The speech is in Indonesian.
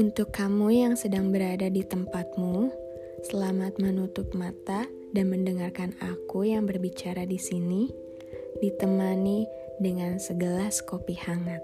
Untuk kamu yang sedang berada di tempatmu, selamat menutup mata dan mendengarkan aku yang berbicara di sini, ditemani dengan segelas kopi hangat.